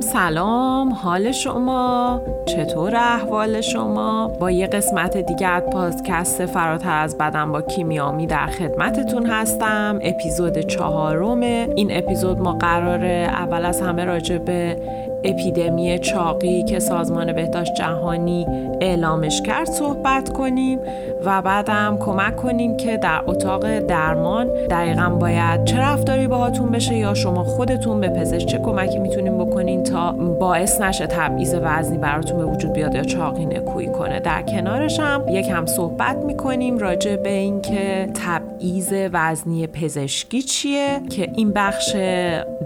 سلام سلام حال شما؟ چطور احوال شما؟ با یه قسمت دیگه از پادکست فراتر از بدن با کیمیامی در خدمتتون هستم. اپیزود چهارم. این اپیزود ما قراره اول از همه راجع به اپیدمی چاقی که سازمان بهداشت جهانی اعلامش کرد صحبت کنیم و بعدم کمک کنیم که در اتاق درمان دقیقا باید چه رفتاری باهاتون بشه یا شما خودتون به پزشک چه کمکی می‌تونیم بکنین تا باعث نشه تبعیض وزنی براتون به وجود بیاد یا چاقی نکوهی کنه. در کنارش هم یک هم صحبت می‌کنیم راجع به اینکه تبعیض وزنی پزشکی چیه که این بخش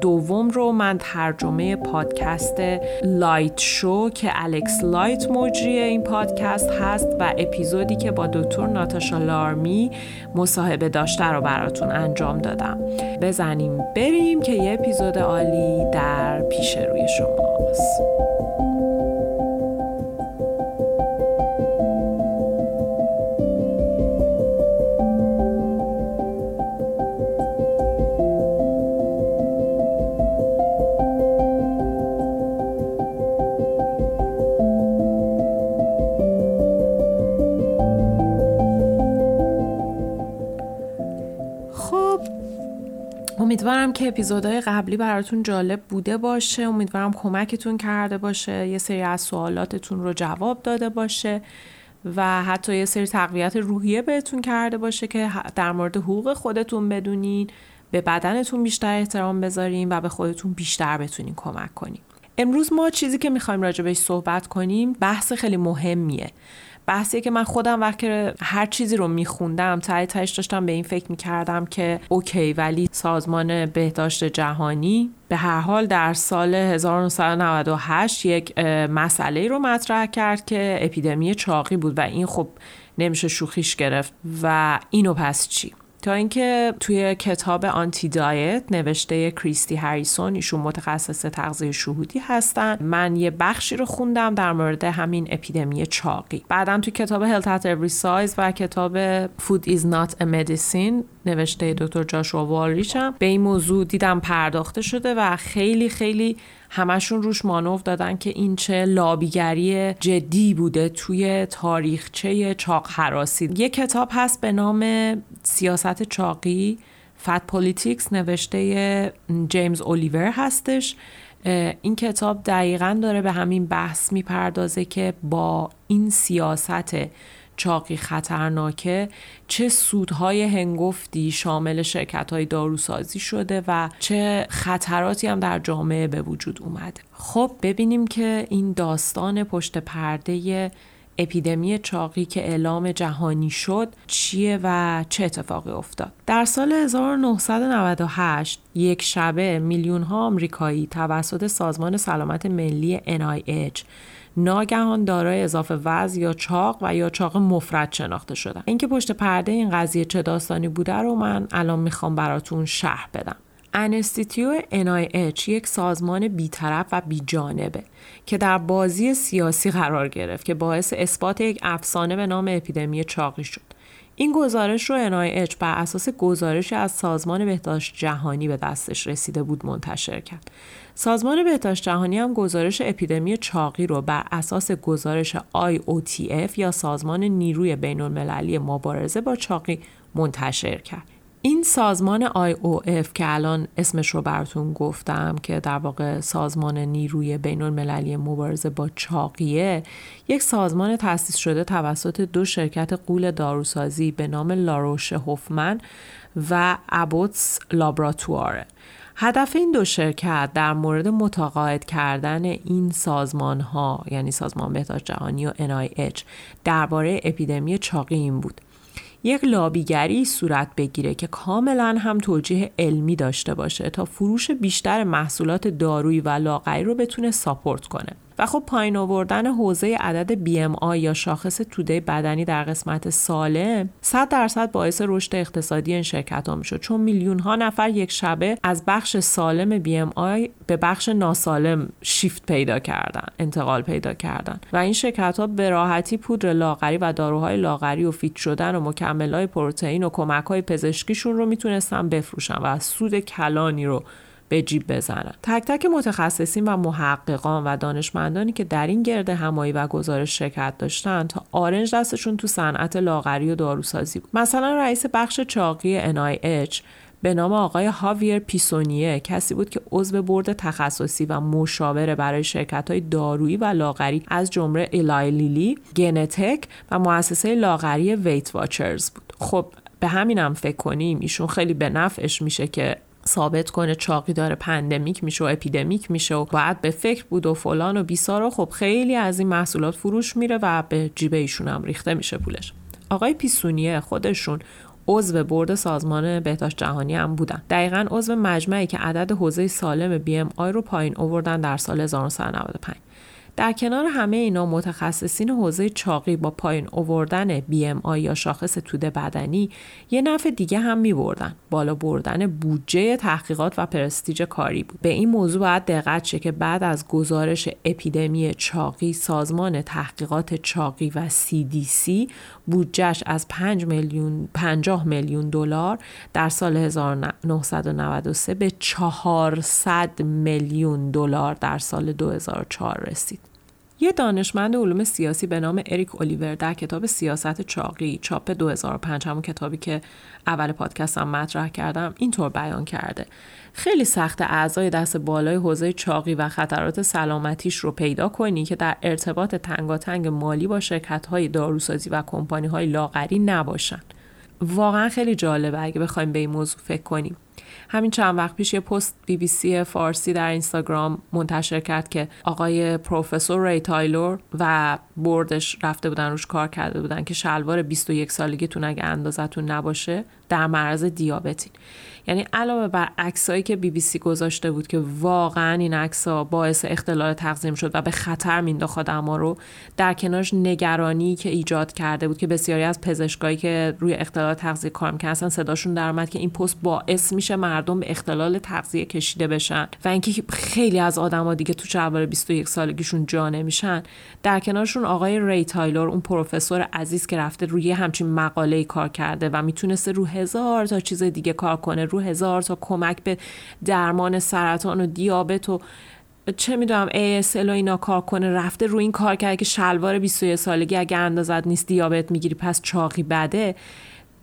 دوم رو من ترجمه پادکست لایت شو که الکس لایت مجری این پادکست هست و اپیزودی که با دکتر ناتاشا لارمی مصاحبه داشته رو براتون انجام دادم. بزنیم بریم که یه اپیزود عالی در پیش روی. 什么。امیدوارم که اپیزودهای قبلی براتون جالب بوده باشه. امیدوارم کمکتون کرده باشه. یه سری از سوالاتتون رو جواب داده باشه و حتی یه سری تقویت روحیه بهتون کرده باشه که در مورد حقوق خودتون بدونین به بدنتون بیشتر احترام بذارین و به خودتون بیشتر بتونین کمک کنین. امروز ما چیزی که می‌خوایم راجبش صحبت کنیم بحث خیلی مهمیه. بحثیه که من خودم وقتی هر چیزی رو میخوندم تای تایش داشتم به این فکر می‌کردم که اوکی ولی سازمان بهداشت جهانی به هر حال در سال 1998 یک مسئله رو مطرح کرد که اپیدمی چاقی بود و این خب نمیشه شوخیش گرفت. و اینو پس چی؟ تا اینکه توی کتاب آنتی دایت نوشته کریستی هریسون ایشون متخصص تغذیه شهودی هستن. من یه بخشی رو خوندم در مورد همین اپیدمی چاقی. بعدا توی کتاب Health at Every Size و کتاب Food is not a medicine نوشته دکتر جاشوا والریچ هم به این موضوع دیدم پرداخته شده و خیلی خیلی همشون روش مانور دادن که این چه لابیگری جدی بوده توی تاریخچه چاق هراسی. یه کتاب هست به نام سیاست چاقی Fat Politics نوشته جیمز اولیور هستش. این کتاب دقیقا داره به همین بحث می‌پردازه که با این سیاست چاقی خطرناکه چه سودهای هنگفتی شامل شرکت های داروسازی شده و چه خطراتی هم در جامعه به وجود اومده. خب ببینیم که این داستان پشت پرده اپیدمی چاقی که اعلام جهانی شد چیه و چه اتفاقی افتاد. در سال 1998 یک شبه میلیون ها آمریکایی توسط سازمان سلامت ملی NIH ناگهان دارای اضافه وزن یا چاق و یا چاق مفرد شناخته شدن. اینکه پشت پرده این قضیه چه داستانی بوده رو من الان می‌خوام براتون شرح بدم. انستیتیو NIH یک سازمان بیطرف و بیجانبه که در بازی سیاسی قرار گرفت که باعث اثبات یک افسانه به نام اپیدمی چاقی شد. این گزارش رو NIH بر اساس گزارشی از سازمان بهداشت جهانی به دستش رسیده بود منتشر کرد. سازمان بهداشت جهانی هم گزارش اپیدمی چاقی رو بر اساس گزارش IOTF یا سازمان نیروی بین المللی مبارزه با چاقی منتشر کرد. این سازمان IOF که الان اسمش رو براتون گفتم که در واقع سازمان نیروی بین المللی مبارزه با چاقیه یک سازمان تأسیس شده توسط دو شرکت قول داروسازی به نام لاروش هوفمن و ابوتس لابراتواره. هدف این دو شرکت در مورد متقاعد کردن این سازمان ها یعنی سازمان بهداشت جهانی و NIH درباره اپیدمی چاقی این بود. یک لابیگری صورت بگیره که کاملا هم توجیه علمی داشته باشه تا فروش بیشتر محصولات دارویی و لاغری رو بتونه ساپورت کنه. و خب پایین آوردن حوزه عدد BMI یا شاخص توده بدنی در قسمت سالم 100 درصد باعث رشد اقتصادی این شرکت ها می‌شد. چون میلیون ها نفر یک شبه از بخش سالم BMI به بخش ناسالم شیفت پیدا کردن انتقال پیدا کردن. و این شرکت ها به راحتی پودر لاغری و داروهای لاغری و فیت شدن و مکمل های پروتئین و کمک های پزشکیشون رو می‌تونستن بفروشن و سود کلانی رو به جیب بزنن تک تک متخصصین و محققان و دانشمندانی که در این گرد همایی و گزارش شرکت داشتن تا آرنج دستشون تو صنعت لاغری و داروسازی بود مثلا رئیس بخش چاقی NIH به نام آقای هاویر پی سونیه کسی بود که عضو board تخصصی و مشاوره برای شرکت های دارویی و لاغری از جمله Eli Lilly، Genentech و مؤسسه لاغری Weight Watchers بود. خب به همینم فکر کنیم ایشون خیلی به نفعش میشه که ثابت کنه چاقی داره pandemic میشه و epidemic میشه و باید به فکر بود و فلان و بیسار خب خیلی از این محصولات فروش میره و به جیب ایشون هم ریخته میشه پولش. آقای پیسونیه خودشون عضو برد سازمان بهداشت جهانی هم بودن. دقیقا عضو مجمعی که عدد حوزه سالم بی ام آی رو پایین آوردن در سال 1995 در کنار همه اینا متخصصین حوزه چاقی با پایین اووردن BMI یا شاخص توده بدنی یه نفع دیگه هم می بردن. بالا بردن بودجه تحقیقات و پرستیج کاری بود. به این موضوع باید دقت شه که بعد از گزارش اپیدمی چاقی سازمان تحقیقات چاقی و CDC بودجهش از 5 میلیون 50 میلیون دلار در سال 1993 به 400 میلیون دلار در سال 2004 رسید. یه دانشمند علوم سیاسی به نام اریک اولیور در کتاب سیاست چاقی چاپ 2005 همون کتابی که اول پادکستم مطرح کردم اینطور بیان کرده. خیلی سخت اعضای دست بالای حوزه چاقی و خطرات سلامتیش رو پیدا کنی که در ارتباط تنگاتنگ مالی با شرکت های داروسازی و کمپانی های لاغری نباشن. واقعا خیلی جالبه اگه بخوایم به این موضوع فکر کنیم. همین چند وقت پیش یه پست بی بی سی فارسی در اینستاگرام منتشر کرد که آقای پروفسور ری تایلور و board ش رفته بودن روش کار کرده بودن که شلوار 21 سالگیتون اگه اندازتون نباشه در معرض دیابتین. یعنی علاوه بر عکسایی که بی بی سی گذاشته بود که واقعا این عکسا باعث اختلال تقسیم شد و به خطر مینداخت آدما رو در کنارش نگرانی که ایجاد کرده بود که بسیاری از پزشکایی که روی اختلال تغذیه کار می‌کنن صداشون در اومد که این پست باعث میشه به اختلال تغذیه کشیده بشن و اینکه خیلی از آدما دیگه تو شلوار 21 سالگیشون جا نمیشن. در کنارشون آقای ری تایلور اون پروفسور عزیز که رفته روی همچین مقاله کار کرده و می‌تونسته رو هزار تا چیز دیگه کار کنه رو هزار تا کمک به درمان سرطان و دیابت و چه می‌دونم ASL و اینا کار کنه. رفته رو این کار کرده که شلوار 21 سالگی اگه اندازت نیست دیابت می‌گیری پس چاقی بده.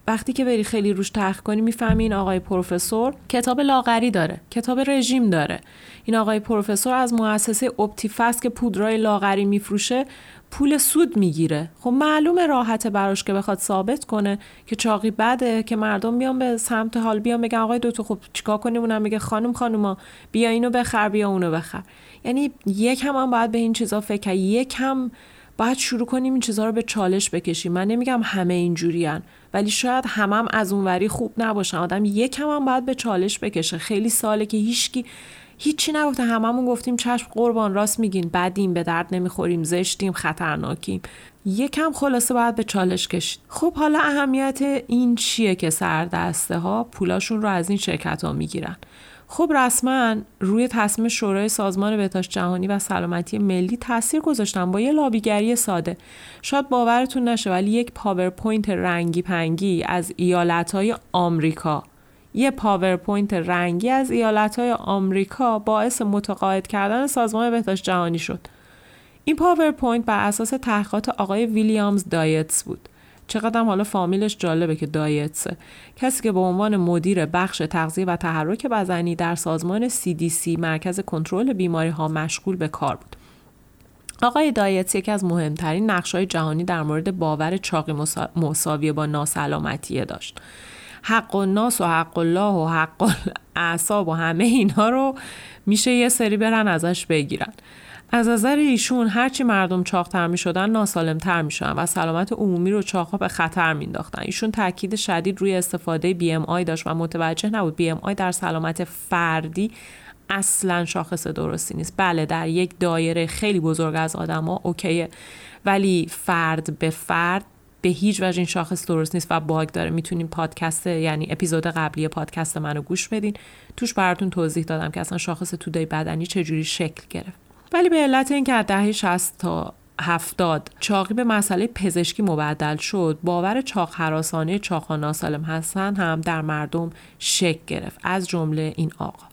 وقتی که بری خیلی روش تحقیق کنی می‌فهمی این آقای پروفسور کتاب لاغری داره کتاب رژیم داره. این آقای پروفسور از مؤسسه اپتیفست که پودرای لاغری میفروشه پول سود می‌گیره. خب معلومه راحته براش که بخواد ثابت کنه که چاقی بده که مردم بیان به سمت حال بیان بگن آقای دکتر خب چیکار کنیم؟ اونم میگه خانم خانوما بیا اینو بخر بیا اونو بخر. یعنی یک هم, هم باید به این چیزا فکر یک هم باید شروع کنیم این چیزها رو به چالش بکشیم. من نمیگم همه اینجوریان ولی شاید همم هم از اونوری خوب نباشن. آدم یکم هم باید به چالش بکشه. خیلی ساله که هیچکی هیچی نگفته. هممون گفتیم چشم قربان راست میگین. بدیم به درد نمی‌خوریم. زشتیم خطرناکیم. یکم خلاصه باید به چالش کشید. خب حالا اهمیت این چیه که سردسته ها؟ پولاشون رو از این شرکت ها می‌گیرن. خب رسما روی تصمیم شورای سازمان بهداشت جهانی و سلامتی ملی تاثیر گذاشتن با یه لابیگری ساده. شاید باورتون نشه ولی یک پاورپوینت رنگی پنگی از ایالتهای آمریکا. یه پاورپوینت رنگی از ایالتهای آمریکا باعث متقاعد کردن سازمان بهداشت جهانی شد. این پاورپوینت بر اساس تحقیقات آقای ویلیامز دایتس بود. چقدر حالا فامیلش جالبه که دایتسه کسی که به عنوان مدیر بخش تغذیه و تحرک بدنی در سازمان CDC مرکز کنترل بیماری ها مشغول به کار بود. آقای دایتس یکی از مهمترین نقشهای جهانی در مورد باور چاقی مساویه با ناسلامتیه داشت. حق و ناس و حق الله و حق اعصاب و همه اینا رو میشه یه سری برن ازش بگیرن. از نظر ایشون هرچی مردم چاقتر می شدن ناسالمتر می شدن و سلامت عمومی رو چاقها به خطر می انداختن. ایشون تاکید شدید روی استفاده BMI داشت و متوجه نبود BMI در سلامت فردی اصلا شاخص درستی نیست. بله در یک دایره خیلی بزرگ از آدما اوکیه ولی فرد به فرد به هیچ وجه این شاخص درست نیست و باگ داره. می‌تونین پادکست یعنی اپیزود قبلی پادکست منو گوش بدین. توش براتون توضیح دادم که اصلا شاخص تودای بدنی چجوری شکل گرفت. ولی به علت اینکه از دهه 60 تا هفتاد چاقی به مسئله پزشکی مبدل شد باور چاق حراسانه چاقها ناسالم هستن هم در مردم شک گرفت. از جمله این آقا.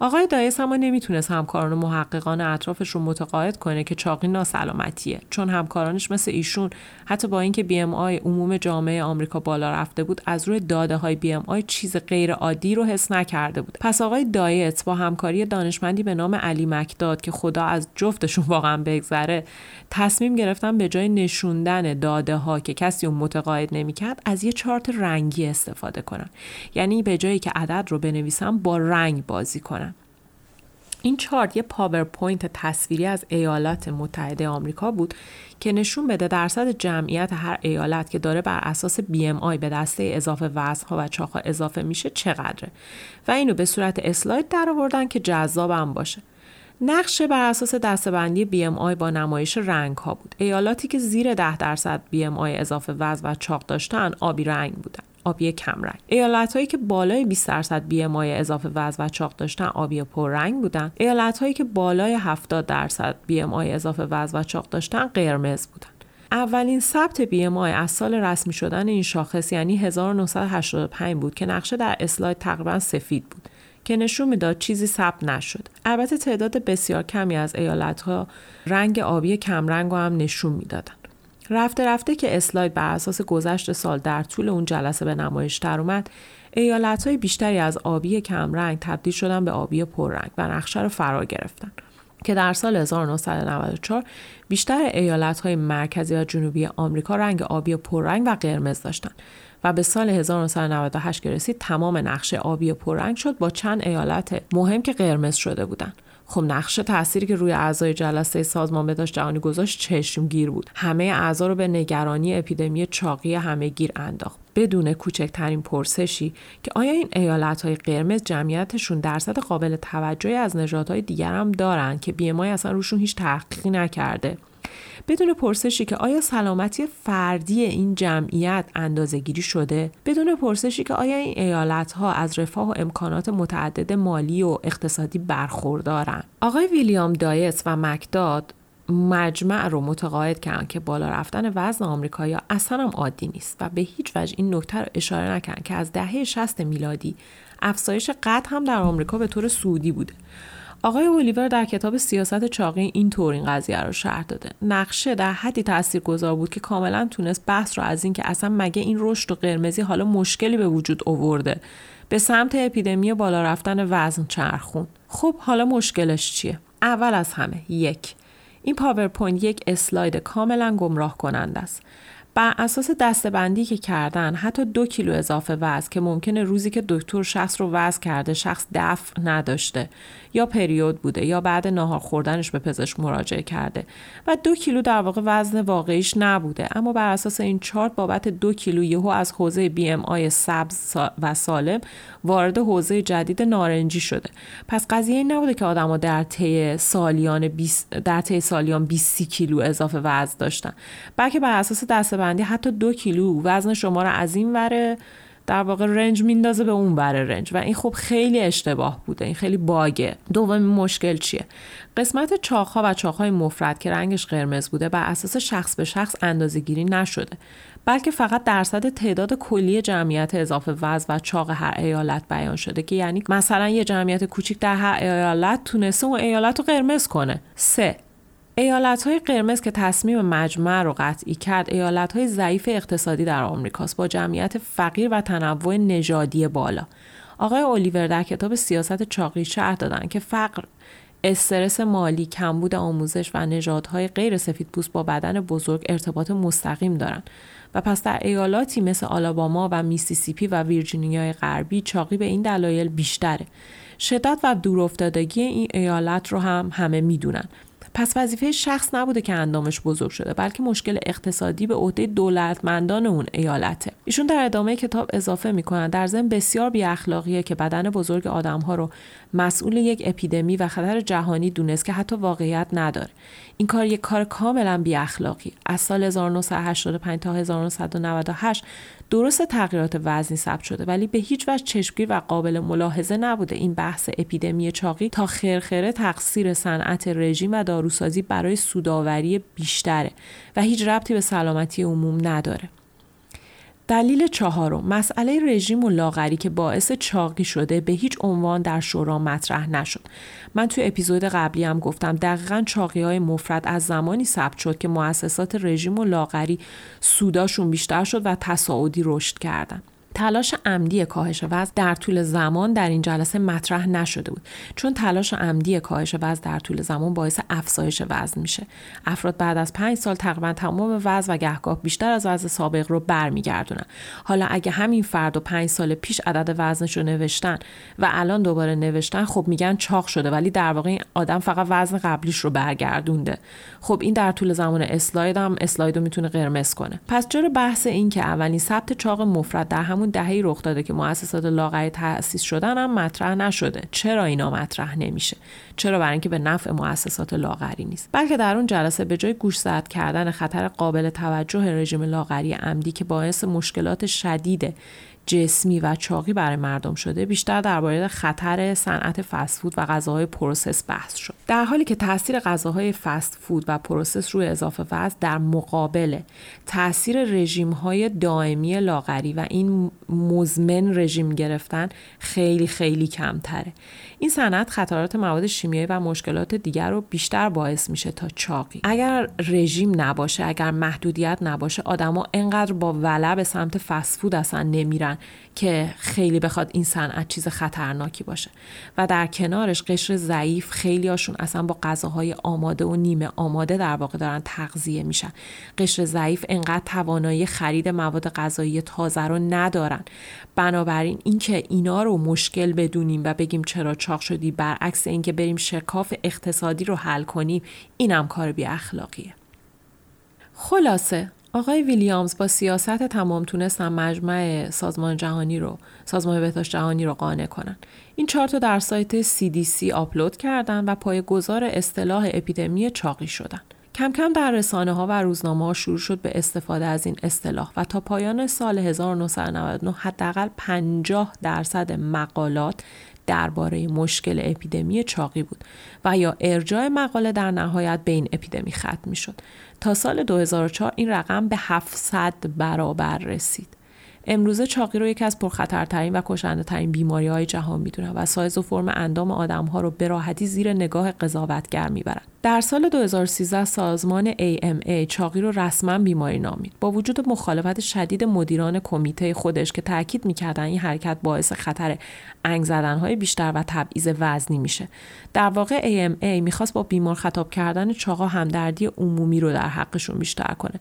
آقای دایس اما نمی‌تونست همکاران و محققان اطرافش رو متقاعد کنه که چاقی ناسلامتیه چون همکارانش مثل ایشون حتی با اینکه BMI عموم جامعه آمریکا بالا رفته بود از روی داده های BMI چیز غیر عادی رو حس نکرده بود. پس آقای دایت با همکاری دانشمندی به نام علی مکداد که خدا از جفتشون واقعا بگذره تصمیم گرفتن به جای نشون دادن داده ها که کسی رو متقاعد نمی‌کرد از یه چارت رنگی استفاده کنن. یعنی به جایی که عدد رو بنویسن با رنگ بازی کنن. این چارت یه پاورپوینت تصویری از ایالات متحده آمریکا بود که نشون بده درصد جمعیت هر ایالت که داره بر اساس BMI به دسته اضافه وزنها و چاقها اضافه میشه چقدره و اینو به صورت اسلاید در آوردن که جذابم باشه نقشه بر اساس دسته بندی BMI با نمایش رنگ ها بود. ایالاتی که زیر 10 درصد BMI اضافه وزن و چاق داشتن آبی رنگ بودن. آبی کم رنگ. ایالت هایی که بالای 20 درصد BMI اضافه وزن و چاق داشتن آبی رنگ بودن. ایالت هایی که بالای 70 درصد BMI اضافه وزن و چاق داشتن قرمز بودن. اولین ثبت BMI از سال رسمی شدن این شاخص یعنی 1985 بود که نقشه در اسلاید تقریبا سفید بود. که نشون می‌داد چیزی ثبت نشد. البته تعداد بسیار کمی از ایالتها رنگ آبی کمرنگ هم نشون می‌دادن. رفته رفته که اسلاید بر اساس گذشت سال در طول اون جلسه به نمایش در اومد ایالت های بیشتری از آبی کمرنگ تبدیل شدن به آبی پررنگ و نقشه رو فرا گرفتن که در سال 1994 بیشتر ایالت های مرکزی و جنوبی آمریکا رنگ آبی پررنگ و قرمز داشتند و به سال 1998 که رسید تمام نقشه آبی پررنگ شد با چند ایالت مهم که قرمز شده بودند. خب نقشه تأثیری که روی اعضای جلسه سازمان بهداشت جهانی گذاشت چشمگیر بود. همه اعضا رو به نگرانی اپیدمی چاقی همه گیر انداخت. بدون کوچکترین پرسشی که آیا این ایالت های قرمز جمعیتشون درصد قابل توجهی از نژادهای دیگر هم دارن که بیمای اصلا روشون هیچ تحقیقی نکرده؟ بدون پرسشی که آیا سلامتی فردی این جمعیت اندازه گیری شده؟ بدون پرسشی که آیا این ایالت ها از رفاه و امکانات متعدد مالی و اقتصادی برخوردارن؟ آقای ویلیام دایس و مکداد مجمع رو متقاعد کردن که بالا رفتن وزن آمریکایا اصلا هم عادی نیست و به هیچ وجه این نکته رو اشاره نکردن که از دهه 60 میلادی افزایش قد هم در آمریکا به طور سودی بوده. آقای اولیور در کتاب سیاست چاقی این طور این قضیه رو شرح داده. نقشه در حدی اثرگذار بود که کاملا تونست بحث رو از اینکه اصلا مگه این رشد و قرمزی حالا مشکلی به وجود آورده. به سمت اپیدمی بالا رفتن وزن چرخوند خب حالا مشکلش چیه؟ اول از همه یک. این پاورپوینت یک اسلاید کاملا گمراه کننده است. بر اساس دسته بندی که کردن حتی دو کیلو اضافه وزن که ممکنه روزی که دکتر شخص رو وزن کرده شخص دفع نداشته یا پریود بوده یا بعد ناهار خوردنش به پزشک مراجعه کرده و دو کیلو در واقع وزن واقعیش نبوده. اما بر اساس این چارت بابت دو کیلو یهو از حوزه بی ام آی سبز و سالم وارد حوزه جدید نارنجی شده. پس قضیه این نبوده که آدما در طی سالیان 20 در طی سالیان 20 کیلو اضافه وزن داشتن. بلکه بر اساس دستبندی حتی دو کیلو وزن شما رو از این وره در واقع رنج میندازه به اون بره رنج. و این خب خیلی اشتباه بوده این خیلی باگه. دومین مشکل چیه؟ قسمت چاخها و چاخهای مفرد که رنگش قرمز بوده بر اساس شخص به شخص اندازه گیری نشده بلکه فقط درصد تعداد کلی جمعیت اضافه وزن و چاق هر ایالت بیان شده که یعنی مثلا یه جمعیت کوچیک در هر ایالت تونسته اون ایالت رو قرمز کنه. سه ایالت های قرمز که تصمیم مجمع رو قطعی کرد ایالت های ضعیف اقتصادی در آمریکاست با جمعیت فقیر و تنوع نژادی بالا. آقای الیور در کتاب سیاست چاقی شرح دادن که فقر استرس مالی کمبود آموزش و نژادهای غیر سفید پوست با بدن بزرگ ارتباط مستقیم دارند. و پس در ایالاتی مثل آلاباما و میسیسیپی و ویرجینیای غربی چاقی به این دلایل بیشتره. شدت و دورافتادگی این ایالت رو هم همه می‌دونن. پس وظیفه شخص نبوده که اندامش بزرگ شده بلکه مشکل اقتصادی به عهده دولتمندان اون ایالته. ایشون در ادامه کتاب اضافه می‌کنن در ضمن بسیار بی اخلاقیه که بدن بزرگ آدمها رو مسئول یک اپیدمی و خطر جهانی دونست که حتی واقعیت نداره. این کار یک کار کاملا بی اخلاقی از سال 1985 تا 1998 درست تغییرات وزنی ثبت شده ولی به هیچ وجه چشمگیر و قابل ملاحظه نبوده این بحث اپیدمی چاقی تا خرخره تقصیر صنعت رژیم و داروسازی برای سوداوری بیشتره و هیچ ربطی به سلامتی عموم نداره. دلیل چهارم مسئله رژیم و لاغری که باعث چاقی شده به هیچ عنوان در شورا مطرح نشد. من توی اپیزود قبلی هم گفتم دقیقا چاقی های مفرد از زمانی ثبت شد که مؤسسات رژیم و لاغری سوداشون بیشتر شد و تصاعدی رشد کردن. تلاش عمدی کاهش وزن در طول زمان در این جلسه مطرح نشده بود. چون تلاش عمدی کاهش وزن در طول زمان باعث افزایش وزن میشه. افراد بعد از پنج سال تقریبا تمام وزن و گهگاه بیشتر از وزن سابق رو برمیگردونن. حالا اگه همین فرد و پنج سال پیش عدد وزنش رو نوشتن و الان دوباره نوشتن خب میگن چاق شده. ولی در واقع این آدم فقط وزن قبلیش رو برگردونده. خب این در طول زمان اسلاید هم اسلاید رو می‌تونه قرمز کنه. پس چرا بحث این که اولین ثبت چاق مفرد در همون دهه رخ داده که مؤسسات لاغری تأسیس شدن هم مطرح نشده. چرا اینا مطرح نمیشه؟ چرا برای اینکه به نفع مؤسسات لاغری نیست؟ بلکه در اون جلسه به جای گوشزد کردن خطر قابل توجه رژیم لاغری عمدی که باعث مشکلات شدید جسمی و چاقی برای مردم شده بیشتر درباره خطر صنعت فست فود و غذاهای process بحث شد. در حالی که تاثیر غذاهای فست فود و process روی اضافه وزن در مقابل تاثیر رژیم های دائمی لاغری و این مزمن رژیم گرفتن خیلی خیلی کمتره. این صنعت خطرات مواد شیمیایی و مشکلات دیگر رو بیشتر باعث میشه تا چاقی. اگر رژیم نباشه اگر محدودیت نباشه آدما انقدر با ولع به سمت فست فود اصلا نمیرن. که خیلی بخواد این صنعت چیز خطرناکی باشه. و در کنارش قشر ضعیف خیلی هاشون اصلا با غذاهای آماده و نیمه آماده در واقع دارن تغذیه میشن. قشر ضعیف انقدر توانایی خرید مواد غذایی تازه رو ندارن. بنابراین اینکه اینا رو مشکل بدونیم و بگیم چرا چاق شدی برعکس اینکه بریم شکاف اقتصادی رو حل کنیم اینم کار بی اخلاقیه خلاصه آقای ویلیامز با سیاست تمام تونستن مجمع سازمان جهانی رو سازمان بهداشت جهانی رو قانع کنن. این چارت در سایت CDC آپلود کردن و پایه‌گذار اصطلاح اپیدمی چاقی شدن. کم کم در رسانه ها و روزنامه ها شروع شد به استفاده از این اصطلاح و تا پایان سال 1999 حداقل 50 درصد مقالات درباره مشکل اپیدمی چاقی بود و یا ارجاع مقاله در نهایت به این اپیدمی ختم می شد. تا سال 2004 این رقم به 700 برابر رسید. امروزه چاقی رو یکی از پرخطرترین و کشنده ترین بیماری های جهان می‌دونن و سایز و فرم اندام آدم ها رو به راحتی زیر نگاه قضاوتگر می‌برن. در سال 2013 سازمان AMA چاقی رو رسما بیماری نامید. با وجود مخالفت شدید مدیران کمیته خودش که تاکید می‌کردن این حرکت باعث خطر انگ های بیشتر و تبعیض وزنی میشه. در واقع AMA می‌خواست با بیمار خطاب کردن چاقا همدردی عمومی رو در حقشون بیشتر کنه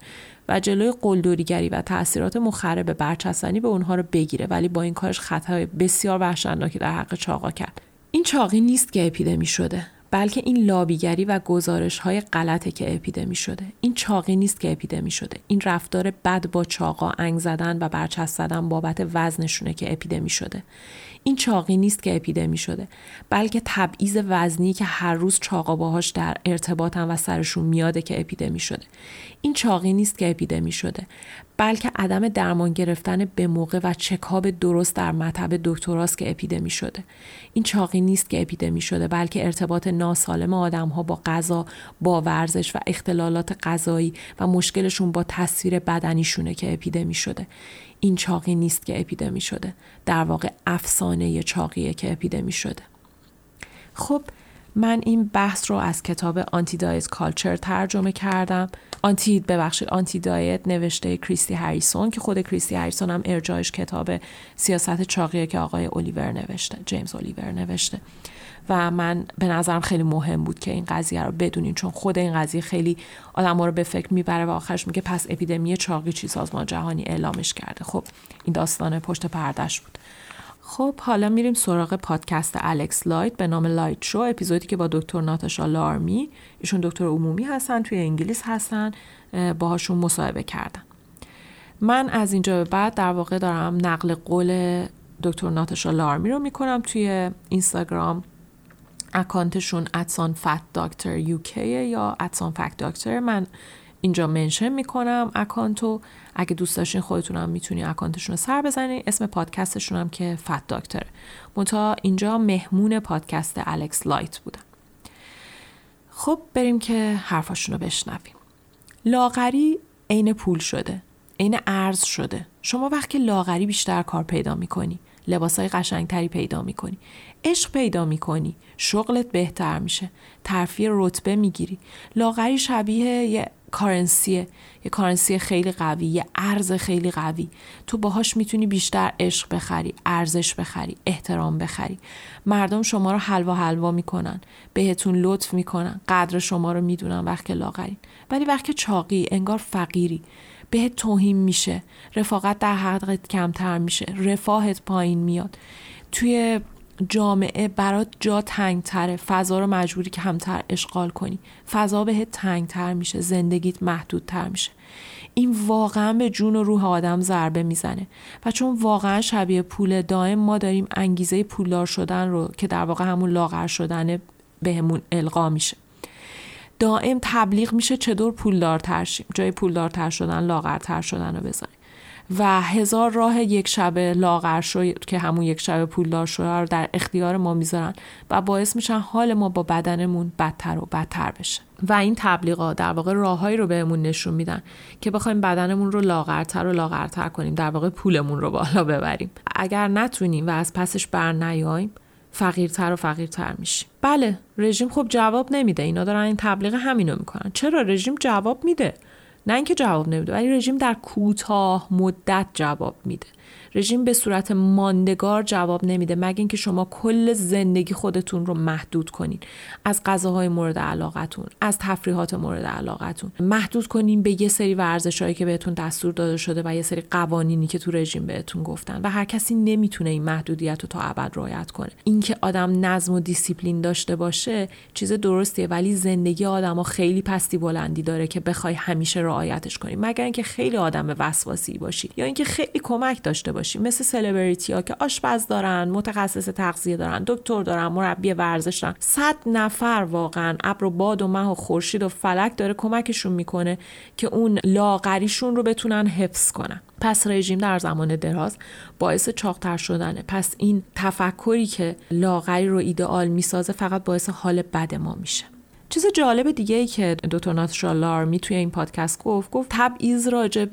و جلوی قلدریگری و تاثیرات مخرب برچستنی به اونها رو بگیره ولی با این کارش خطای بسیار وحشتناکی در حق چاقا کرد. این چاقی نیست که اپیدمی شده بلکه این لابیگری و گزارش های غلطه که اپیدمی شده. این چاقی نیست که اپیدمی شده. این رفتار بد با چاقا انگ زدن و برچست زدن بابت وزنشونه که اپیدمی شده. این چاقی نیست که اپیدمی شده بلکه تبعیض وزنی که هر روز چاقا باهاش در ارتباطن و سرشون میاده که اپیدمی شده. این چاقی نیست که اپیدمی شده بلکه عدم درمان گرفتن به موقع و چکاب درست در مطب دکتراست که اپیدمی شده. این چاقی نیست که اپیدمی شده بلکه ارتباط ناسالم آدم ها با غذا با ورزش و اختلالات غذایی و مشکلشون با تصویر بدنیشونه که اپیدمی شده. این چاقی نیست که اپیدمی شده. در واقع افسانه چاقیه که اپیدمی شده. خب من این بحث رو از کتاب آنتی دایت کالچر ترجمه کردم. آنتی ببخشید آنتی دایت نوشته کریستی هریسون که خود کریستی هریسون هم ارجاعش کتاب سیاست چاقیه که آقای الیور نوشته جیمز الیور نوشته. و من به نظرم خیلی مهم بود که این قضیه رو بدونین چون خود این قضیه خیلی آدم رو به فکر می‌بره و آخرش میگه پس اپیدمی چاقی چی سازمان جهانی اعلامش کرده. خب این داستان پشت پردش بود. خب حالا میریم سراغ پادکست الکس لایت به نام Light Show اپیزودی که با دکتر ناتاشا لارمی ایشون دکتر عمومی هستن توی انگلیس هستن باهاشون مصاحبه کردن. من از اینجا به بعد در واقع دارم نقل قول دکتر ناتاشا لارمی رو می‌کنم توی اینستاگرام اکانتشون at sign fat doctor UK یا at sign fat doctor من اینجا mention می‌کنم اکانتو. اگه دوست داشتین خودتونم می‌تونین اکانتشون رو سر بزنین اسم پادکستشون هم که فت داکتره. منتها اینجا مهمون پادکست الکس لایت بودن خب بریم که حرفاشون رو بشنویم. لاغری عین پول شده عین ارز شده. شما وقتی لاغری بیشتر کار پیدا می‌کنی لباسای قشنگتری پیدا می‌کنی عشق پیدا می‌کنی شغلت بهتر میشه ترفیع رتبه می‌گیری. لاغری شبیه یه کارنسیه یه کارنسی خیلی قوی یه ارز خیلی قوی. تو باهاش می‌تونی بیشتر عشق بخری ارزش بخری احترام بخری. مردم شما رو حلوا حلوا می‌کنن بهتون لطف می‌کنن قدر شما رو می‌دونن وقت لاغرین ولی وقت چاقی انگار فقیری. بهت توهین میشه رفاقت در حقت کمتر میشه رفاهت پایین میاد. توی جامعه برات جا تنگتره. فضا رو مجبوری که همتر اشغال کنی. فضا بهت تنگتر میشه. زندگیت محدودتر میشه. این واقعا به جون و روح آدم ضربه می‌زنه. و چون واقعا شبیه پول دائم ما داریم انگیزه پولدار شدن رو که در واقع همون لاغر شدنه بهمون القا میشه. دائم تبلیغ میشه چطور پولدارتر شیم. جای پولدارتر شدن لاغرتر شدن رو بزنیم و هزار راه یک شب لاغر شو که همون یک شب پولدار شو رو در اختیار ما می‌ذارن و باعث میشن حال ما با بدنمون بدتر و بدتر بشه. و این تبلیغات در واقع راههایی رو بهمون نشون میدن که بخوایم بدنمون رو لاغرتر و لاغرتر کنیم در واقع پولمون رو بالا ببریم. اگر نتونیم و از پسش بر نیاییم فقیرتر و فقیرتر میشیم. بله رژیم خب جواب نمیده. اینا دارن این تبلیغ همینو می‌کنن. چرا رژیم جواب میده؟ نه اینکه جواب نمیده ولی رژیم در کوتاه مدت جواب میده. رژیم به صورت ماندگار جواب نمیده مگه اینکه شما کل زندگی خودتون رو محدود کنین. از غذاهای مورد علاقتون از تفریحات مورد علاقتون. محدود کنین به یه سری ورزشهایی که بهتون دستور داده شده و یه سری قوانینی که تو رژیم بهتون گفتن. و هر کسی نمی‌تونه این محدودیت رو تا ابد رعایت کنه. اینکه آدم نظم و دیسیپلین داشته باشه چیز درستیه ولی زندگی آدما خیلی پستی بلندی داره که بخوای همیشه رعایتش کنی. مگر اینکه خیلی آدم وسواسی باشی یا اینکه خیلی کمک داشته باشی مثل سلبریتی ها که آشپز دارن متخصص تغذیه دارن دکتر دارن مربی ورزش دارن. صد نفر واقعا ابر و باد و مه و خورشید و فلک داره کمکشون می‌کنه که اون لاغریشون رو بتونن حفظ کنن. پس رژیم در زمان دراز باعث چاقتر شدنه. پس این تفکری که لاغری رو ایدئال می‌سازه فقط باعث حال بد ما میشه. چیز جالب دیگه ای که دکتر ناتاشا لارمی توی این پادکست گفت گفت تبعیض راجب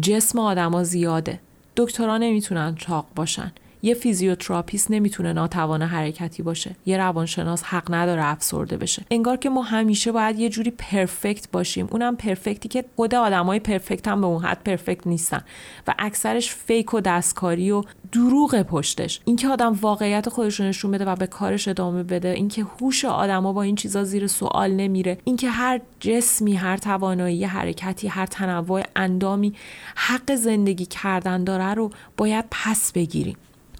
جسم آدما زیاده. دکترها نمی‌تونن چاق باشن. یه فیزیوتراپیست نمی‌تونه ناتوان حرکتی باشه. یه روانشناس حق نداره افسرده بشه. انگار که ما همیشه باید یه جوری perfect باشیم. اونم perfect ی که خود آدمای perfect هم به اون حد perfect نیستن. و اکثرش fake و دستکاری و دروغ پشتش. اینکه آدم واقعیت خودش رو نشون بده و به کارش ادامه بده. اینکه هوش آدما با این چیزا زیر سوال نمیره. اینکه هر جسمی هر توانایی حرکتی هر تنوع اندامی حق زندگی کردن داره رو باید پس بگیریم.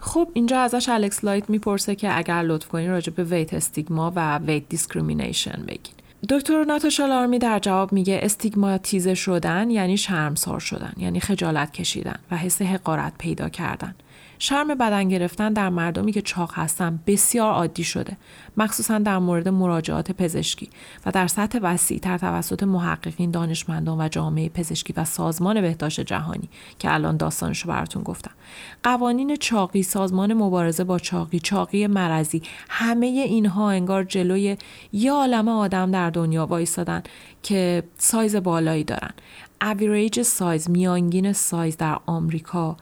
خب اینجا ازش الکس لایت می‌پرسه که اگر لطف کنین راجع به weight stigma و weight discrimination بگین. دکتر ناتاشا لارمی در جواب میگه استیگماتیزه شدن یعنی شرمسار شدن یعنی خجالت کشیدن و حس حقارت پیدا کردن. شرم بدن گرفتن در مردمی که چاق هستن بسیار عادی شده مخصوصا در مورد مراجعات پزشکی و در سطح وسیع تر توسط محققین دانشمندان و جامعه پزشکی و سازمان بهداشت جهانی که الان داستانش رو براتون گفتم. قوانین چاقی سازمان مبارزه با چاقی چاقی مرضی همه اینها انگار جلوی یه عالم آدم در دنیا وایستادن که سایز بالایی دارن. average size میانگین سایز در آمریکا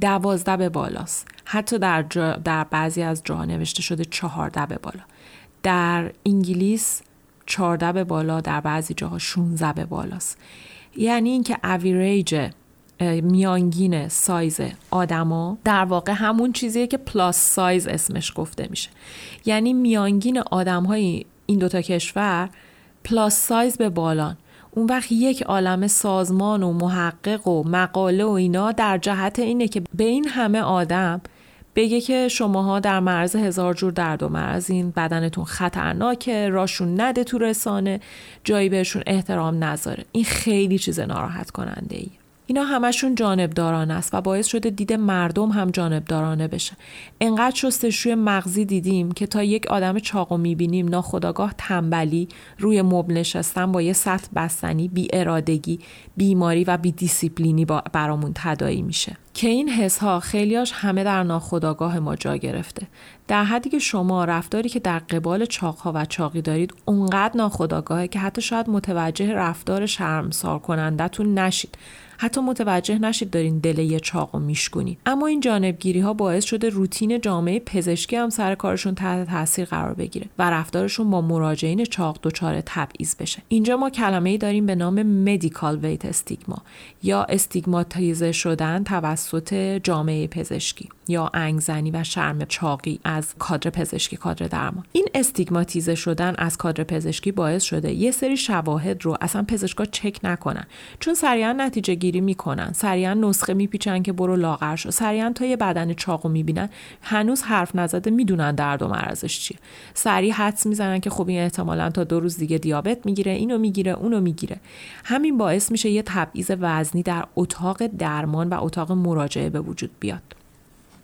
دوازده به بالاست. حتی در, در بعضی از جاها نوشته شده چهارده به بالا. در انگلیس چهارده به بالا در بعضی جاها 16 به بالاست. یعنی اینکه اویریج میانگین سایز آدما در واقع همون چیزیه که plus size اسمش گفته میشه. یعنی میانگین آدم های این دوتا کشور پلاس سایز به بالان. اون وقت یک عالم سازمان و محقق و مقاله و اینا در جهت اینه که به این همه آدم بگه که شماها در مرز هزار جور درد و مرز این بدنتون خطرناکه راشون نده تو رسانه جایی بهشون احترام نذاره. این خیلی چیز ناراحت کننده ای اینا همشون جانبدارانه است و باعث شده دید مردم هم جانبدارانه بشه. انقدر شستشوی مغزی دیدیم که تا یک آدم چاقو می‌بینیم ناخداگاه تنبلی روی مبل نشستن با یه سطل بستنی بی ارادگی بیماری و بی دیسیپلینی برامون تداعی میشه. که این حس ها خیلیاش همه در ناخودآگاه ما جا گرفته. در حدی که شما رفتاری که در قبال چاقها و چاقی دارید اونقدر ناخودآگاهه که حتی شاید متوجه رفتار شرمسار کنندتون نشید. حتی متوجه نشید دارین دل یه چاق و میشکنید اما این جانبگیری ها باعث شده روتین جامعه پزشکی هم سر کارشون تحت تاثیر قرار بگیره و رفتارشون با مراجعین چاق دچار تبعیض بشه. اینجا ما کلمه ای داریم به نام medical weight stigma یا استیگماتیزه شدن توسط جامعه پزشکی یا انگزنی و شرم چاقی از کادر پزشکی کادر درمان. این استیگماتیزه شدن از کادر پزشکی باعث شده یه سری شواهد رو اصلا پزشکا چک نکنن. چون سریعا نتیجه گیری می‌کنن سریعا نسخه میپیچن که برو لاغر شو سریعا تا یه بدن چاقو می‌بینن هنوز حرف نزده می‌دونن درد و مرزش چیه. سریع حدس می‌زنن که خب این احتمالا تا دو روز دیگه دیابت می‌گیره اینو می‌گیره اونو می‌گیره. همین باعث میشه یه تبعیض وزنی در اتاق درمان و اتاق مراجعه به وجود بیاد.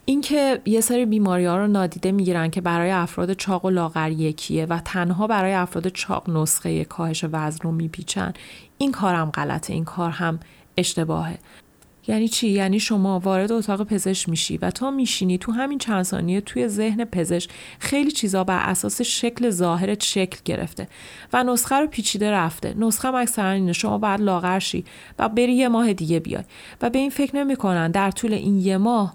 اینکه یه سری بیماری ها رو نادیده می‌گیرن که برای افراد چاق و لاغر یکیه و تنها برای افراد چاق نسخه کاهش وزن رو میپیچن این کارم غلطه این کار هم اشتباهه. یعنی چی؟ یعنی شما وارد اتاق پزشک میشی و تا میشینی تو همین چند ثانیه توی ذهن پزشک خیلی چیزا بر اساس شکل ظاهرت شکل گرفته و نسخه رو پیچیده رفته. نسخه اکثرا اینه شما باید لاغر شی و بری یه ماه دیگه بیای. و به این فکر نمی‌کنن در طول این یه ماه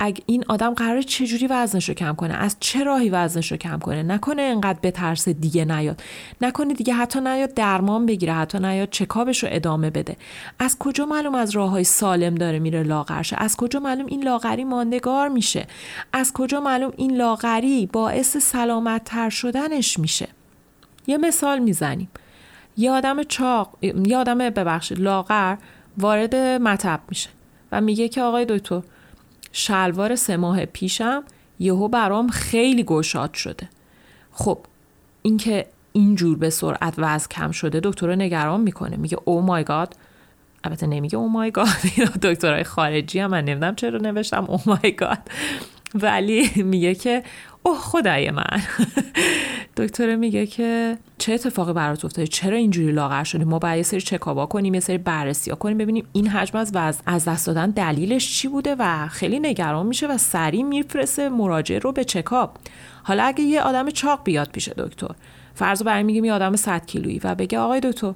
اگه این آدم قراره چجوری وزنش رو کم کنه؟ از چه راهی وزنش رو کم کنه؟ نکنه انقدر به ترس دیگه نیاد. نکنه دیگه حتی نیاد درمان بگیره حتی نیاد چکابش رو ادامه بده. از کجا معلوم از راه های سالم داره میره لاغرشه از کجا معلوم این لاغری ماندگار میشه؟ از کجا معلوم این لاغری باعث سلامت تر شدنش میشه؟ یه مثال می‌زنیم. یه آدم چاق یه آدم ببخشید لاغر وارد مطب میشه و میگه که آقای دکتر شلوار سه ماه پیشم یهو برام خیلی گشاد شده. خب اینکه اینجور به سرعت وزن کم شده دکتر نگران می‌کنه. میگه او مای گاد البته نمیگه او مای گاد دکترهای خارجی هم من نمی‌دونم چرا نوشتم او مای گاد ولی میگه که اوه خدای من. دکتر میگه که چه اتفاقی برات افتاده؟ چرا اینجوری لاغر شدی؟ ما باید یه سری چکابا کنیم یه سری بررسی ها کنیم ببینیم این حجم از وزن از دست دادن دلیلش چی بوده و خیلی نگران میشه و سریع میفرسته مراجعه رو به چکاب. حالا اگه یه آدم چاق بیاد پیش دکتر فرض برای میگیم یه آدم 100 کیلویی و بگه آقای دکتر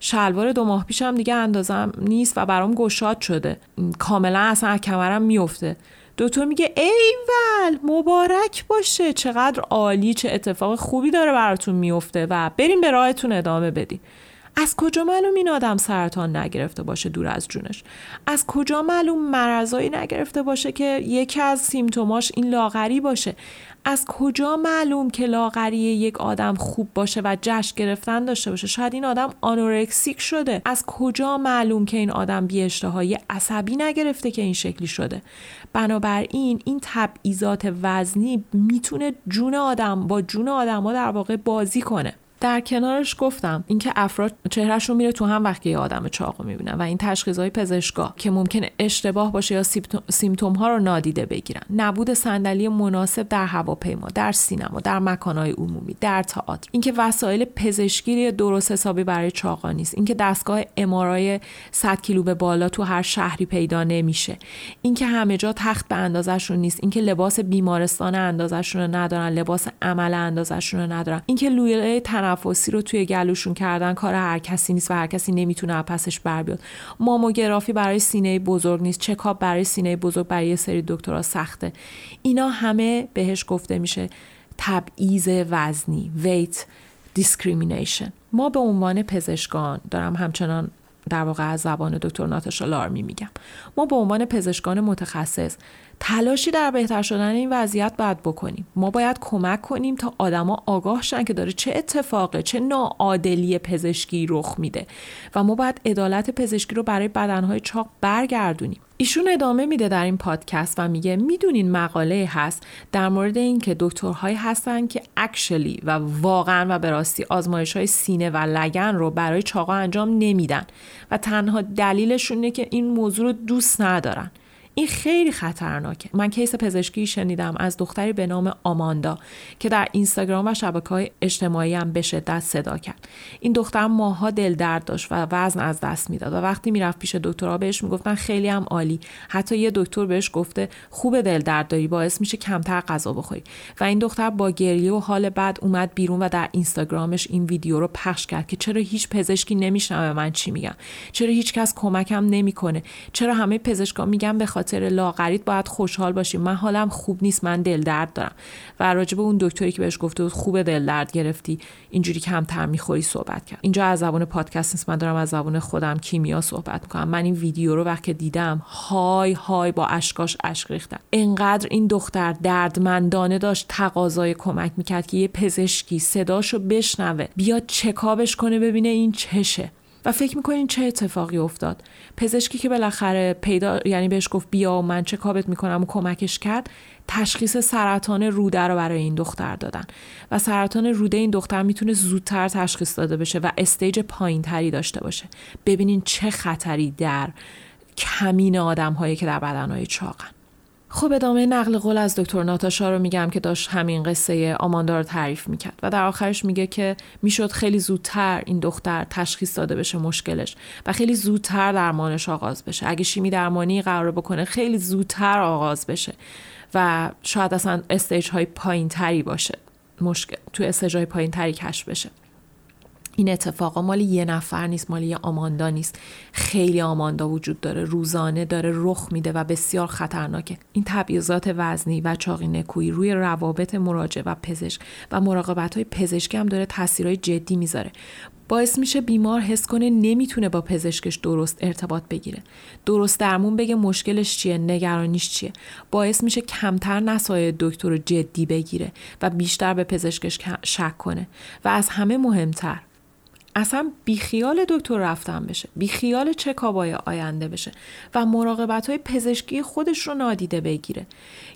شلوار دو ماه پیشم دیگه اندازم نیست و برام گشاد شده. کاملا اصلا کمرم میفته. دکتر میگه ایول مبارک باشه. چقدر عالی چه اتفاق خوبی داره براتون میفته و بریم به راهتون ادامه بدی از کجا معلوم این آدم سرطان نگرفته باشه دور از جونش؟ از کجا معلوم مرضایی نگرفته باشه که یکی از سیمتوماش این لاغری باشه؟ از کجا معلوم که لاغری یک آدم خوب باشه و جشن گرفتن داشته باشه؟ شاید این آدم آنورکسیک شده. از کجا معلوم که این آدم بی اشتهایی عصبی نگرفته که این شکلی شده؟ بنابراین این تبعیضات وزنی می‌تونه جون آدم با جون آدم ها در واقع بازی کنه. در کنارش گفتم اینکه افراد چهرهشون میره تو هم وقتی یه آدم چاقو می‌بینن و این تشخیص های پزشکا که ممکنه اشتباه باشه یا سیمتوم ها رو نادیده بگیرن. نبود صندلی مناسب در هواپیما در سینما در مکانهای عمومی در تئاتر. اینکه وسایل پزشکی درست حسابی برای چاقا نیست. اینکه دستگاه امارای 100 کیلو به بالا تو هر شهری پیدا نمیشه. اینکه همه جا تخت به اندازشون نیست. اینکه لباس بیمارستان اندازشون رو ندارن لباس عمل اندازشون رو ندارن. اینکه لوله تنفسی رو توی گلوشون کردن کار هر کسی نیست و هر کسی نمی‌تونه پسش بر بیاد. ماموگرافی برای سینه بزرگ نیست چکاپ برای سینه بزرگ برای یه سری دکترها سخته. اینا همه بهش گفته میشه تبعیض وزنی ویت discrimination ما به عنوان پزشکان دارم همچنان در واقع از زبان دکتر ناتاشا لارمی میگم. ما به عنوان پزشکان متخصص تلاشی در بهتر شدن این وضعیت باید بکنیم. ما باید کمک کنیم تا آدما آگاه شن که داره چه اتفاقی چه ناعادلی پزشکی رخ میده. و ما باید عدالت پزشکی رو برای بدنهای چاق برگردونیم. ایشون ادامه میده در این پادکست و میگه می‌دونین مقاله هست در مورد اینکه دکترهایی هستن که اکشلی و واقعا و به راستی آزمایش های سینه و لگن رو برای چاقا انجام نمیدن. و تنها دلیلشون اینه که این موضوع رو دوست ندارن. این خیلی خطرناکه. من کیس پزشکی شنیدم از دختری به نام آماندا که در اینستاگرام و شبکه های اجتماعی هم به شدت صدا کرد. این دختر ماها دل درد داشت و وزن از دست می‌داد و وقتی می‌رفت پیش دکترها بهش می‌گفتن خیلی هم عالی. حتی یه دکتر بهش گفته خوب دل درد داری باعث میشه کمتر غذا بخوری. و این دختر با گریه و حال بعد اومد بیرون و در اینستاگرامش این ویدیو رو پخش کرد که چرا هیچ پزشکی نمیشنوه من چی میگم؟ چرا هیچ کس کمکم نمی‌کنه؟ چرا همه پزشکا میگن به خاطر لاغریت باید خوشحال باشیم من حالم خوب نیست من دل درد دارم. و راجب اون دکتری که بهش گفته بود خوب دل درد گرفتی. اینجوری کمتر می‌خوری صحبت کرد. اینجا از زبان پادکست نیست من دارم از زبان خودم کیمیا صحبت می‌کنم. من این ویدیو رو وقتی دیدم های های با اشکاش اشک ریختم. انقدر این دختر دردمندانه داشت تقاضای کمک می‌کرد که یه پزشکی صداشو بشنوه بیاد چکابش کنه ببینه این چشه. و فکر می‌کنین چه اتفاقی افتاد؟ پزشکی که بالاخره پیدا یعنی بهش گفت بیا و من چه کابت می‌کنم و کمکش کرد تشخیص سرطان روده رو برای این دختر دادن. و سرطان روده این دختر می‌تونه زودتر تشخیص داده بشه و استیج پایین تری داشته باشه. ببینین چه خطری در کمین آدم هایی که در بدن های چاقن. خب ادامه نقل قول از دکتر ناتاشا رو میگم که داشت همین قصه آماندا رو تعریف می‌کرد و در آخرش میگه که می‌شد خیلی زودتر این دختر تشخیص داده بشه مشکلش و خیلی زودتر درمانش آغاز بشه. اگه شیمی درمانی قراره بکنه خیلی زودتر آغاز بشه و شاید اصلا stage های پایین تری باشه مشکل تو stage های پایین تری کشف بشه. این اتفاقا مال یه نفر نیست مال یه آماندا نیست. خیلی آماندا وجود داره روزانه داره رخ میده و بسیار خطرناکه. این تبعیضات وزنی و چاقی نکوهی روی روابط مراجع و پزشک و مراقبت های پزشکی هم داره تاثیرهای جدی می‌ذاره. باعث میشه بیمار حس کنه نمی‌تونه با پزشکش درست ارتباط بگیره. درست درمون بگه مشکلش چیه نگرانیش چیه. باعث میشه کمتر نصایح دکتر جدی بگیره و بیشتر به پزشکش شک کنه. و از همه مهمتر اصلا بیخیال دکتر رفتن بشه بیخیال چکابای آینده بشه و مراقبت های پزشکی خودش رو نادیده بگیره.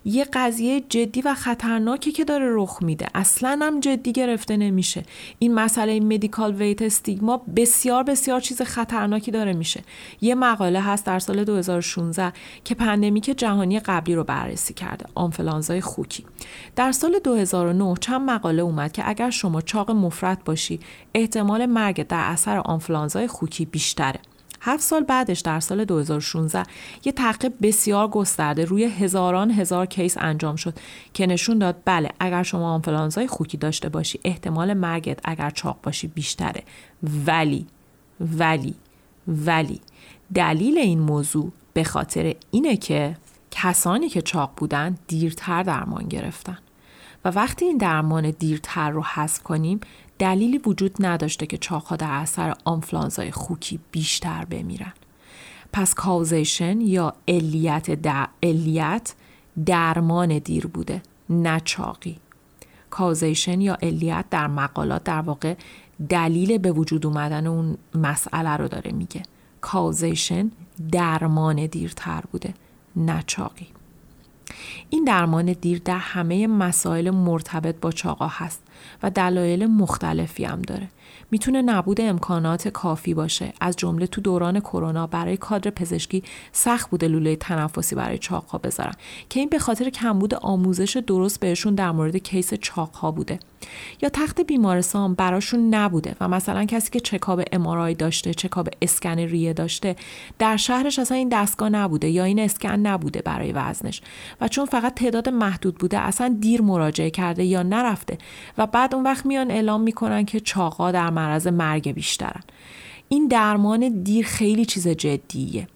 یه قضیه جدی و خطرناکی که داره رخ میده اصلا هم جدی گرفته نمیشه. این مسئله medical weight stigma بسیار بسیار چیز خطرناکی داره میشه. یه مقاله هست در سال 2016 که pandemic جهانی قبلی رو بررسی کرده آنفلانزای خوکی. در سال 2009 چند مقاله اومد که اگر شما چاق مفرط باشی احتمال مرگ در اثر آنفلانزای خوکی بیشتره. هفت سال بعدش در سال 2016 یه تحقیق بسیار گسترده روی هزاران هزار کیس انجام شد که نشون داد بله اگر شما آنفلانزای خوکی داشته باشی احتمال مرگت اگر چاق باشی بیشتره. ولی ولی ولی دلیل این موضوع به خاطر اینه که کسانی که چاق بودن دیرتر درمان گرفتن. و وقتی این درمان دیرتر رو حذف کنیم دلیلی وجود نداشته که چاقها در اثر آنفلانزای خوکی بیشتر بمیرن. پس causation یا علیت در علیت درمان دیر بوده نه چاقی. causation یا علیت در مقالات در واقع دلیل به وجود اومدن اون مسئله رو داره میگه. causation درمان دیرتر بوده نه چاقی. این درمان دیر در همه مسائل مرتبط با چاقا هست و دلایل مختلفی هم داره. می‌تونه نبود امکانات کافی باشه. از جمله تو دوران کرونا برای کادر پزشکی سخت بوده لوله تنفسی برای چاقها بذارن. که این به خاطر کمبود آموزش درست بهشون در مورد کیس چاقها بوده. یا تخت بیمارستان براشون نبوده و مثلا کسی که چکاب امارای داشته چکاب اسکن ریه داشته در شهرش اصلا این دستگاه نبوده یا این اسکن نبوده برای وزنش. و چون فقط تعداد محدود بوده اصلا دیر مراجعه کرده یا نرفته. و بعد اون وقت میان اعلام می‌کنن که چاقا در معرض مرگ بیشترن. این درمان دیر خیلی چیز جدیه.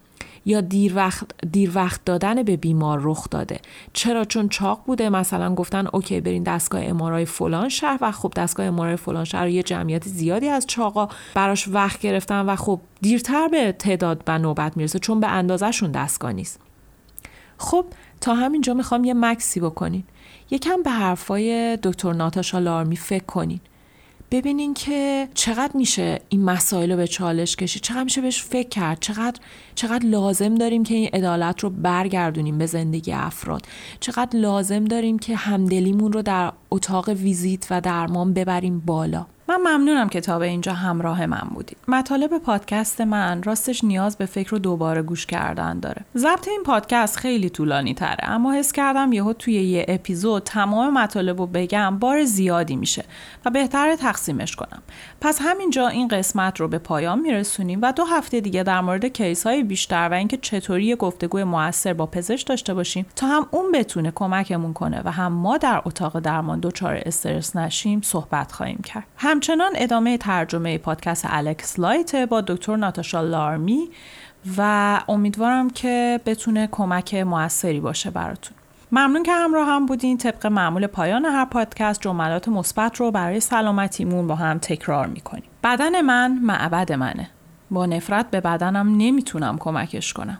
یا دیر وقت, دیر وقت دادن به بیمار رخ داده. چرا؟ چون چاق بوده. مثلا گفتن اوکی برین دستگاه امارای فلان شهر. و خب دستگاه امارای فلان شهر یه جمعیت زیادی از چاقا براش وقت گرفتن و خب دیرتر به تعداد و نوبت می‌رسه چون به اندازهشون دستگاه نیست. خب تا همینجا می‌خوام یه مکسی بکنین. یکم به حرفای دکتر ناتاشا لارمی فکر کنین. ببینین که چقدر میشه این مسائل رو به چالش کشید چقدر میشه بهش فکر کرد چقدر چقدر لازم داریم که این عدالت رو برگردونیم به زندگی افراد چقدر لازم داریم که همدلیمون رو در اتاق ویزیت و درمان ببریم بالا. من ممنونم که تا به اینجا همراه من بودید. مطالب پادکست من راستش نیاز به فکر و دوباره گوش کردن داره. ضبط این پادکست خیلی طولانی تره اما حس کردم یهو توی یه اپیزود تمام مطالب رو بگم بار زیادی میشه و بهتر تقسیمش کنم. پس همینجا این قسمت رو به پایان میرسونیم و دو هفته دیگه در مورد case های بیشتر و اینکه چطوری گفتگوی موثر با پزشک داشته باشیم تا هم اون بتونه کمکمون کنه و هم ما در اتاق درمان دچار استرس نشیم صحبت خواهیم کرد. همچنان ادامه ترجمه پادکست الکس لایت با دکتر ناتاشا لارمی و امیدوارم که بتونه کمک موثری باشه براتون. ممنون که همراه هم بودین. طبق معمول پایان هر پادکست جملات مثبت رو برای سلامتیمون با هم تکرار می‌کنیم. بدن من معبد منه. با نفرت به بدنم نمی‌تونم کمکش کنم.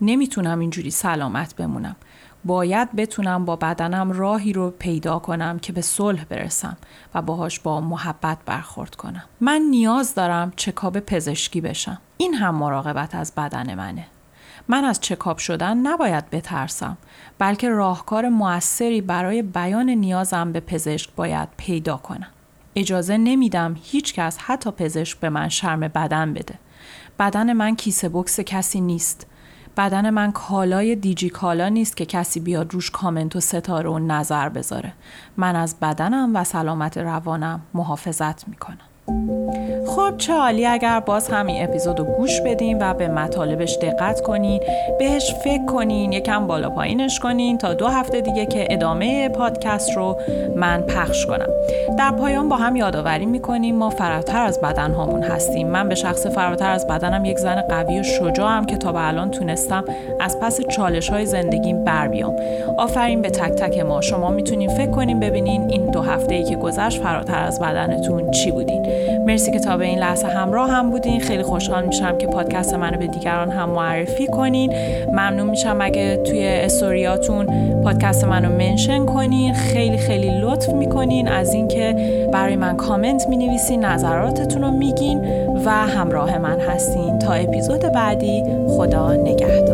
نمی‌تونم اینجوری سلامت بمونم. باید بتونم با بدنم راهی رو پیدا کنم که به صلح برسم و باهاش با محبت برخورد کنم. من نیاز دارم چکاب پزشکی بشم. این هم مراقبت از بدن منه. من از چکاب شدن نباید بترسم بلکه راهکار موثری برای بیان نیازم به پزشک باید پیدا کنم. اجازه نمیدم هیچ کس حتی پزشک به من شرم بدن بده. بدن من کیسه بکس کسی نیست. بدن من کالای دیجی کالا نیست که کسی بیاد روش کامنت و ستاره و نظر بذاره. من از بدنم و سلامت روانم محافظت می‌کنم. خب چه عالی اگر باز همین اپیزود رو گوش بدین و به مطالبش دقت کنین بهش فکر کنین یکم بالا پایینش کنین تا دو هفته دیگه که ادامه پادکست رو من پخش کنم. در پایان با هم یادآوری می‌کنیم ما فراتر از بدن هامون هستیم. من به شخص فراتر از بدنم یک زن قوی و شجاعم که تا به الان تونستم از پس چالش های زندگیم بر بیام. آفرین به تک تک ما. شما می‌تونین فکر کنین ببینین این دو هفته ای که گذشت فراتر از بدنتون چی بودین. مرسی که تا به این لحظه همراه هم بودین. خیلی خوشحال میشم که پادکست منو به دیگران هم معرفی کنین. ممنون میشم اگه توی استوریاتون پادکست منو منشن کنین. خیلی خیلی لطف می‌کنین. از اینکه برای من کامنت می‌نویسین نظراتتون رو میگین و همراه من هستین. تا اپیزود بعدی خدا نگهدار.